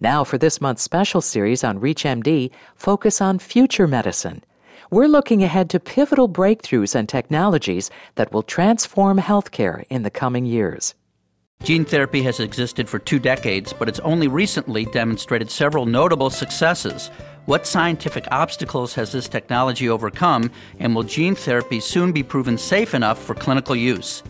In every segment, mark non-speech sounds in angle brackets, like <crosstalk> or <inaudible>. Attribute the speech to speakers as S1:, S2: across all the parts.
S1: Now, for this month's special series on ReachMD, focus on future medicine. We're looking ahead to pivotal breakthroughs and technologies that will transform healthcare in the coming years.
S2: Gene therapy has existed for two decades, but it's only recently demonstrated several notable successes. What scientific obstacles has this technology overcome, and will gene therapy soon be proven safe enough for clinical use?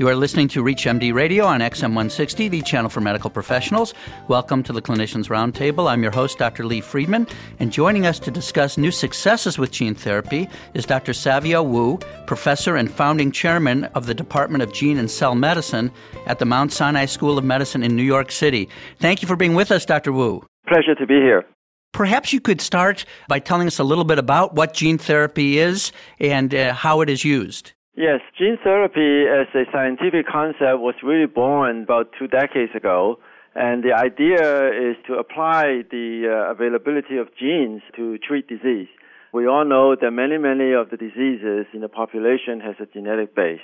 S2: You are listening to ReachMD Radio on XM 160, the channel for medical professionals. Welcome to the Clinicians Roundtable. I'm your host, Dr. Lee Freedman, and joining us to discuss new successes with gene therapy is Dr. Savio Woo, professor and founding chairman of the Department of Gene and Cell Medicine at the Mount Sinai School of Medicine in New York City. Thank you for being with us, Dr. Woo.
S3: Pleasure to be here.
S2: Perhaps you could start by telling us a little bit about what gene therapy is and uh, how it is used.
S3: Yes, gene therapy as a scientific concept was really born about two decades ago. And the idea is to apply the uh, availability of genes to treat disease. We all know that many, many of the diseases in the population has a genetic base.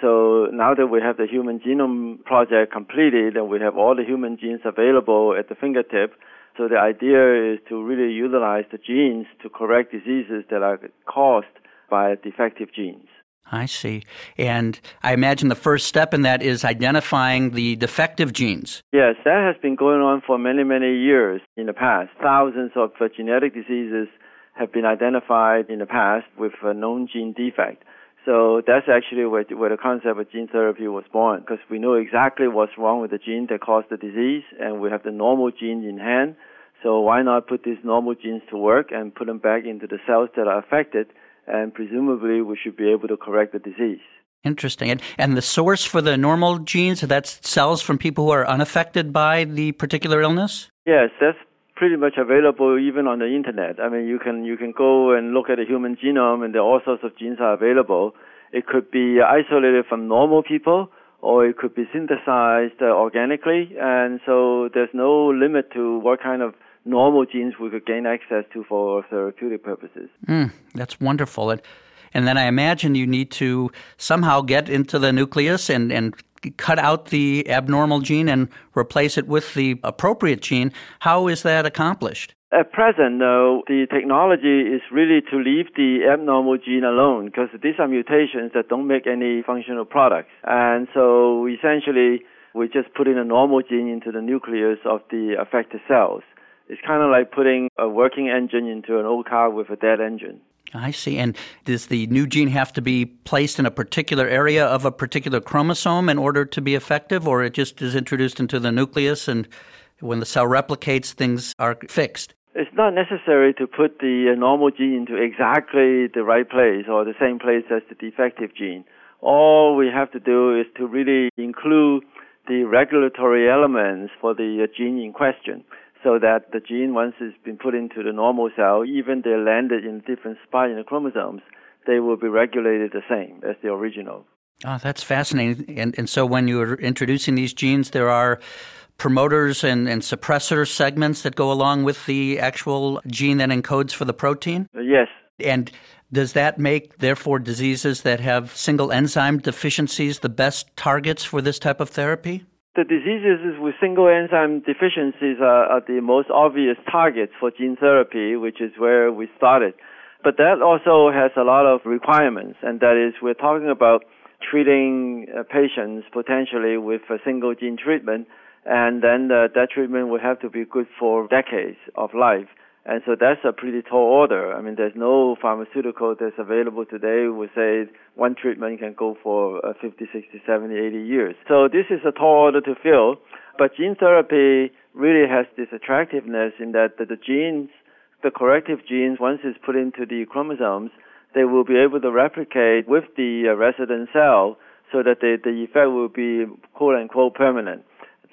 S3: So now that we have the Human Genome Project completed and we have all the human genes available at the fingertip, so the idea is to really utilize the genes to correct diseases that are caused by defective genes.
S2: I see. And I imagine the first step in that is identifying the defective genes.
S3: Yes, that has been going on for many, many years in the past. Thousands of uh, genetic diseases have been identified in the past with a known gene defect. So that's actually where, where the concept of gene therapy was born, because we know exactly what's wrong with the gene that caused the disease, and we have the normal gene in hand. So why not put these normal genes to work and put them back into the cells that are affected and presumably we should be able to correct the disease.
S2: Interesting. And, and the source for the normal genes, that's cells from people who are unaffected by the particular illness?
S3: Yes, that's pretty much available even on the internet. I mean, you can you can go and look at the human genome, and there are all sorts of genes are available. It could be isolated from normal people, or it could be synthesized organically, and so there's no limit to what kind of normal genes we could gain access to for therapeutic purposes.
S2: Mm, that's wonderful. And, and then I imagine you need to somehow get into the nucleus and, and cut out the abnormal gene and replace it with the appropriate gene. How is that accomplished?
S3: At present, though, the technology is really to leave the abnormal gene alone because these are mutations that don't make any functional products. And so essentially, we just put in a normal gene into the nucleus of the affected cells. It's kind of like putting a working engine into an old car with a dead engine.
S2: I see. And does the new gene have to be placed in a particular area of a particular chromosome in order to be effective, or it just is introduced into the nucleus and when the cell replicates, things are fixed?
S3: It's not necessary to put the uh, normal gene into exactly the right place or the same place as the defective gene. All we have to do is to really include the regulatory elements for the uh, gene in question so that the gene, once it's been put into the normal cell, even they landed in different spot in the chromosomes, they will be regulated the same as the original.
S2: Oh, that's fascinating. And, and so when you're introducing these genes, there are promoters and, and suppressor segments that go along with the actual gene that encodes for the protein?
S3: Yes.
S2: And does that make, therefore, diseases that have single enzyme deficiencies the best targets for this type of therapy?
S3: The diseases with single enzyme deficiencies are, are, the most obvious targets for gene therapy, which is where we started. But that also has a lot of requirements, and that is we're talking about treating uh, patients potentially with a single gene treatment, and then uh, that treatment will have to be good for decades of life. And so that's a pretty tall order. I mean, there's no pharmaceutical that's available today We say one treatment can go for uh, 50, 60, 70, 80 years. So this is a tall order to fill. But gene therapy really has this attractiveness in that the, the genes, the corrective genes, once it's put into the chromosomes, they will be able to replicate with the uh, resident cell so that the, the effect will be quote unquote permanent.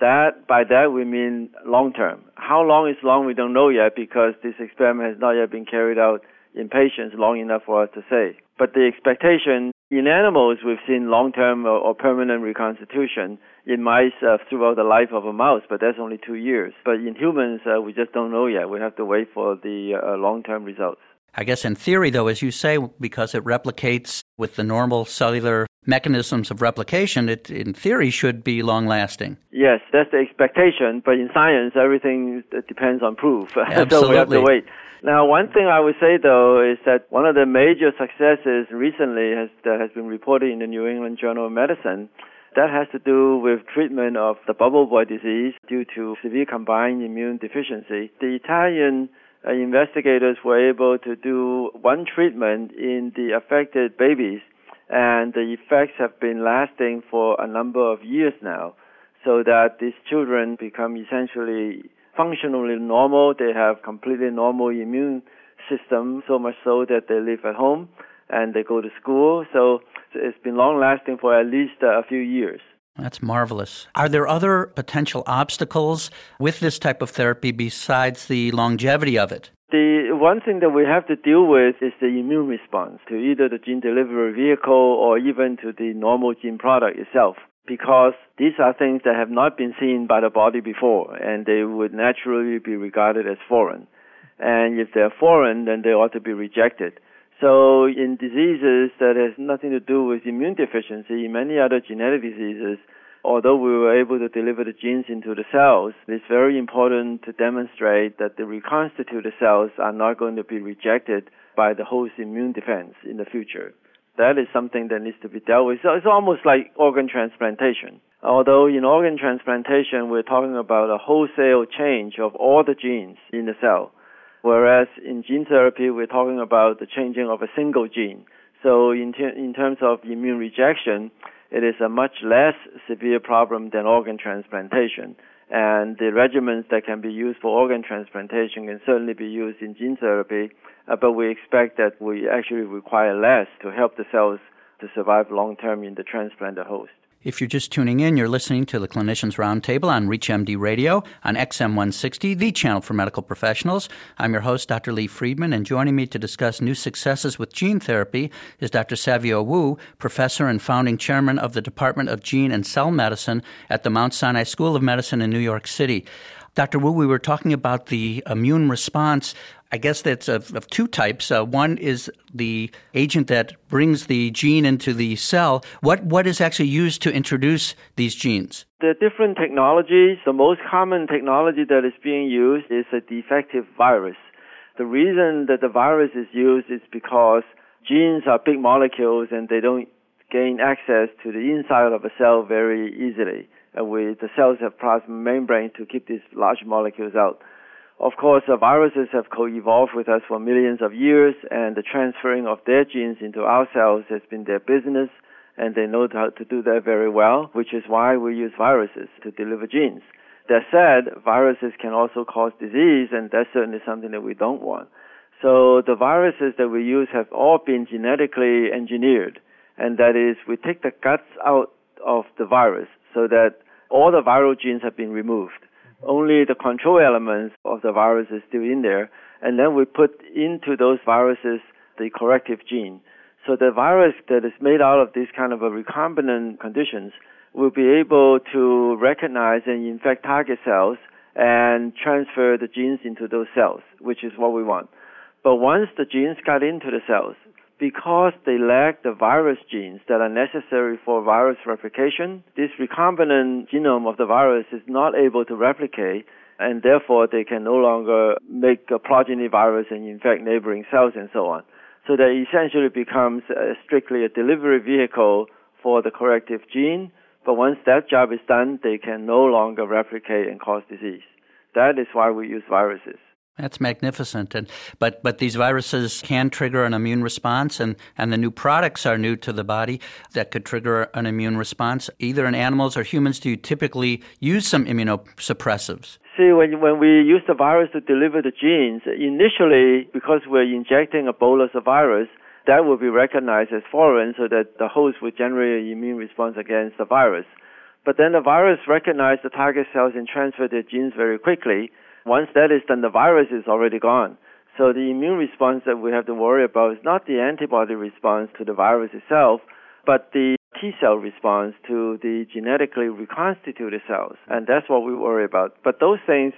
S3: That by that we mean long term. How long is long we don't know yet because this experiment has not yet been carried out in patients long enough for us to say. But the expectation in animals we've seen long term or, or, permanent reconstitution in mice uh, throughout the life of a mouse, but that's only two years. But in humans uh, we just don't know yet. We have to wait for the uh, long term results.
S2: I guess in theory, though, as you say, because it replicates with the normal cellular mechanisms of replication, it in theory should be long lasting.
S3: Yes, that's the expectation, but in science, everything depends on proof.
S2: Absolutely. <laughs>
S3: so we have to wait. Now, one thing I would say though is that one of the major successes recently has, that has been reported in the New England Journal of Medicine that has to do with treatment of the bubble boy disease due to severe combined immune deficiency. The Italian uh, investigators were able to do one treatment in the affected babies, and the effects have been lasting for a number of years now, so that these children become essentially functionally normal. They have completely normal immune system, so much so that they live at home and they go to school. So it's been long lasting for at least a few years.
S2: That's marvelous. Are there other potential obstacles with this type of therapy besides the longevity of it?
S3: The one thing that we have to deal with is the immune response to either the gene delivery vehicle or even to the normal gene product itself because these are things that have not been seen by the body before and they would naturally be regarded as foreign. And if they're foreign, then they ought to be rejected. So in diseases that has nothing to do with immune deficiency, in many other genetic diseases, although we were able to deliver the genes into the cells, it's very important to demonstrate that the reconstituted cells are not going to be rejected by the host immune defense in the future. That is something that needs to be dealt with. So it's almost like organ transplantation. Although in organ transplantation, we're talking about a wholesale change of all the genes in the cell. Whereas in gene therapy, we're talking about the changing of a single gene. So in, ter- in terms of immune rejection, it is a much less severe problem than organ transplantation. And the regimens that can be used for organ transplantation can certainly be used in gene therapy, uh, but we expect that we actually require less to help the cells to survive long term in the transplanted host.
S2: If you're just tuning in, you're listening to the Clinicians Roundtable on ReachMD Radio on XM 160, the channel for medical professionals. I'm your host, Dr. Lee Freedman, and joining me to discuss new successes with gene therapy is Dr. Savio Woo, professor and founding chairman of the Department of Gene and Cell Medicine at the Mount Sinai School of Medicine in New York City. Dr. Woo, we were talking about the immune response I guess that's of, of two types. Uh, one is the agent that brings the gene into the cell. What what is actually used to introduce these genes?
S3: There are different technologies. The most common technology that is being used is a defective virus. The reason that the virus is used is because genes are big molecules and they don't gain access to the inside of a cell very easily. And we, the cells have plasma membrane to keep these large molecules out. Of course, uh, viruses have co-evolved with us for millions of years, and the transferring of their genes into our cells has been their business, and they know how to do that very well, which is why we use viruses to deliver genes. That said, viruses can also cause disease, and that's certainly something that we don't want. So the viruses that we use have all been genetically engineered, and that is, we take the guts out of the virus so that all the viral genes have been removed only the control elements of the virus is still in there, and then we put into those viruses the corrective gene. So the virus that is made out of these kind of a recombinant conditions will be able to recognize and infect target cells and transfer the genes into those cells, which is what we want. But once the genes got into the cells, because they lack the virus genes that are necessary for virus replication, this recombinant genome of the virus is not able to replicate, and therefore they can no longer make a progeny virus and infect neighboring cells and so on. So that essentially becomes a, uh, strictly a delivery vehicle for the corrective gene, but once that job is done, they can no longer replicate and cause disease. That is why we use viruses.
S2: That's magnificent. And but but these viruses can trigger an immune response and, and the new products are new to the body that could trigger an immune response. Either in animals or humans, do you typically use some immunosuppressives?
S3: See, when, when we use the virus to deliver the genes, initially, because we're injecting a bolus of virus, that will be recognized as foreign so that the host will generate an immune response against the virus. But then the virus recognizes the target cells and transfer their genes very quickly. Once that is done, the virus is already gone. So the immune response that we have to worry about is not the antibody response to the virus itself, but the T cell response to the genetically reconstituted cells. And that's what we worry about. But those things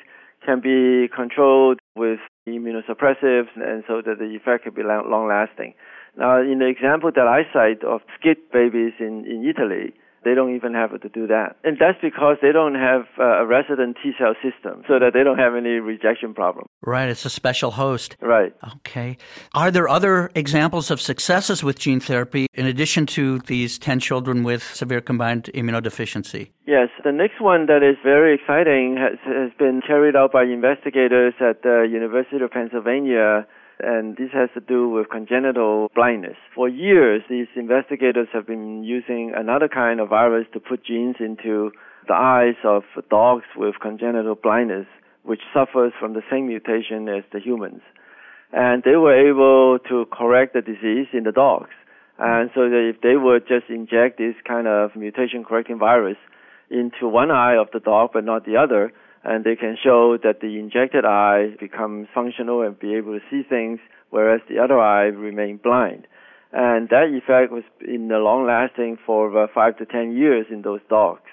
S3: can be controlled with immunosuppressives, and so that the effect can be long lasting. Now, in the example that I cite of SCID babies in, in Italy, they don't even have to do that. And that's because they don't have uh, a resident T cell system, so that they don't have any rejection problem.
S2: Right, it's a special host.
S3: Right.
S2: Okay. Are there other examples of successes with gene therapy in addition to these 10 children with severe combined immunodeficiency?
S3: Yes, the next one that is very exciting has, has been carried out by investigators at the University of Pennsylvania and this has to do with congenital blindness. For years, these investigators have been using another kind of virus to put genes into the eyes of dogs with congenital blindness, which suffers from the same mutation as the humans. And they were able to correct the disease in the dogs. And so if they would just inject this kind of mutation correcting virus into one eye of the dog but not the other, and they can show that the injected eye becomes functional and be able to see things, whereas the other eye remain blind. And that effect was in the long lasting for about five to ten years in those dogs.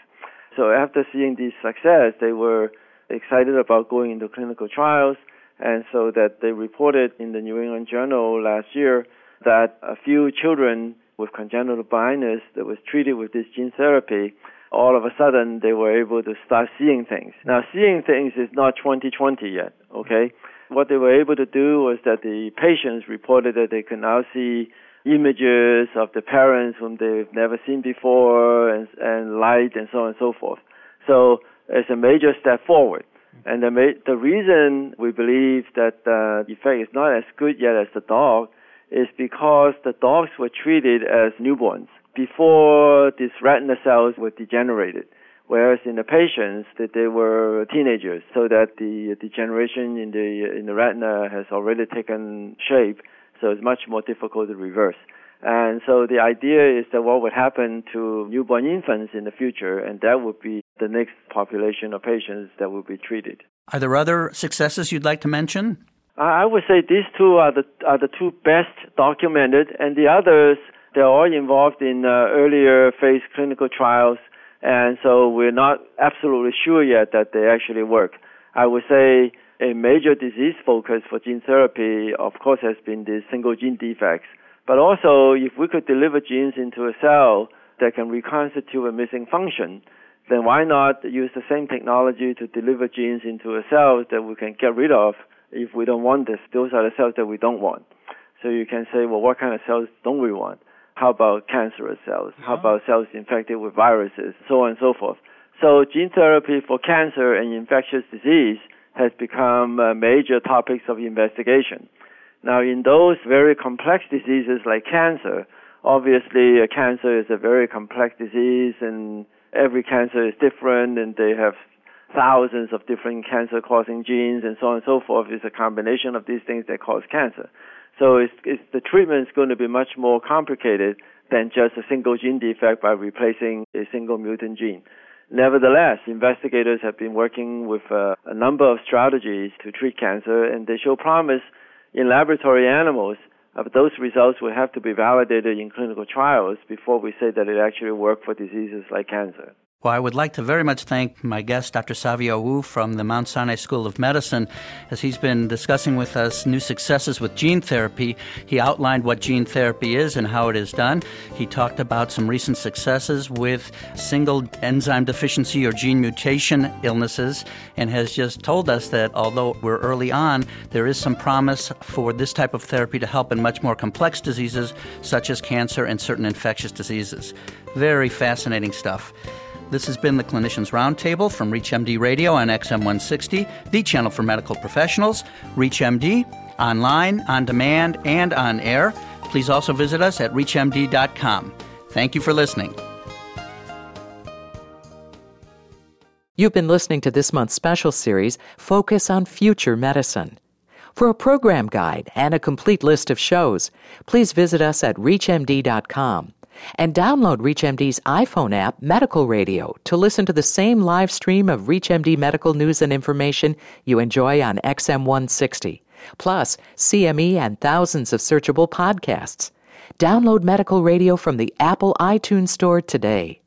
S3: So after seeing this success, they were excited about going into clinical trials, and so that they reported in the New England Journal last year that a few children with congenital blindness that was treated with this gene therapy all of a sudden they were able to start seeing things. Now, seeing things is not 2020 yet, okay? What they were able to do was that the patients reported that they can now see images of the parents whom they've never seen before and, and light and so on and so forth. So it's a major step forward. And the, ma- the reason we believe that the effect is not as good yet as the dog is because the dogs were treated as newborns before these retina cells were degenerated. Whereas in the patients, that they were teenagers, so that the degeneration in the in the retina has already taken shape, so it's much more difficult to reverse. And so the idea is that what would happen to newborn infants in the future, and that would be the next population of patients that will be treated.
S2: Are there other successes you'd like to mention?
S3: I would say these two are the are the two best documented, and the others they're all involved in uh, earlier phase clinical trials, and so we're not absolutely sure yet that they actually work. I would say a major disease focus for gene therapy, of course, has been the single gene defects. But also, if we could deliver genes into a cell that can reconstitute a missing function, then why not use the same technology to deliver genes into a cell that we can get rid of if we don't want this? Those are the cells that we don't want. So you can say, well, what kind of cells don't we want? How about cancerous cells? How about cells infected with viruses? So on and so forth. So gene therapy for cancer and infectious disease has become uh, major topics of investigation. Now, in those very complex diseases like cancer, obviously uh, cancer is a very complex disease and every cancer is different and they have thousands of different cancer causing genes and so on and so forth. It's a combination of these things that cause cancer. So it's, it's, the treatment is going to be much more complicated than just a single gene defect by replacing a single mutant gene. Nevertheless, investigators have been working with uh, a number of strategies to treat cancer, and they show promise in laboratory animals. But those results will have to be validated in clinical trials before we say that it actually works for diseases like cancer.
S2: Well, I would like to very much thank my guest, Dr. Savio Woo from the Mount Sinai School of Medicine, as he's been discussing with us new successes with gene therapy. He outlined what gene therapy is and how it is done. He talked about some recent successes with single enzyme deficiency or gene mutation illnesses, and has just told us that although we're early on, there is some promise for this type of therapy to help in much more complex diseases such as cancer and certain infectious diseases. Very fascinating stuff. This has been the Clinicians Roundtable from ReachMD Radio on XM 160, the channel for medical professionals. ReachMD, online, on demand, and on air. Please also visit us at ReachMD.com. Thank you for listening.
S1: You've been listening to this month's special series, Focus on Future Medicine. For a program guide and a complete list of shows, please visit us at ReachMD.com and download ReachMD's iPhone app, Medical Radio, to listen to the same live stream of ReachMD medical news and information you enjoy on XM160, plus CME and thousands of searchable podcasts. Download Medical Radio from the Apple iTunes Store today.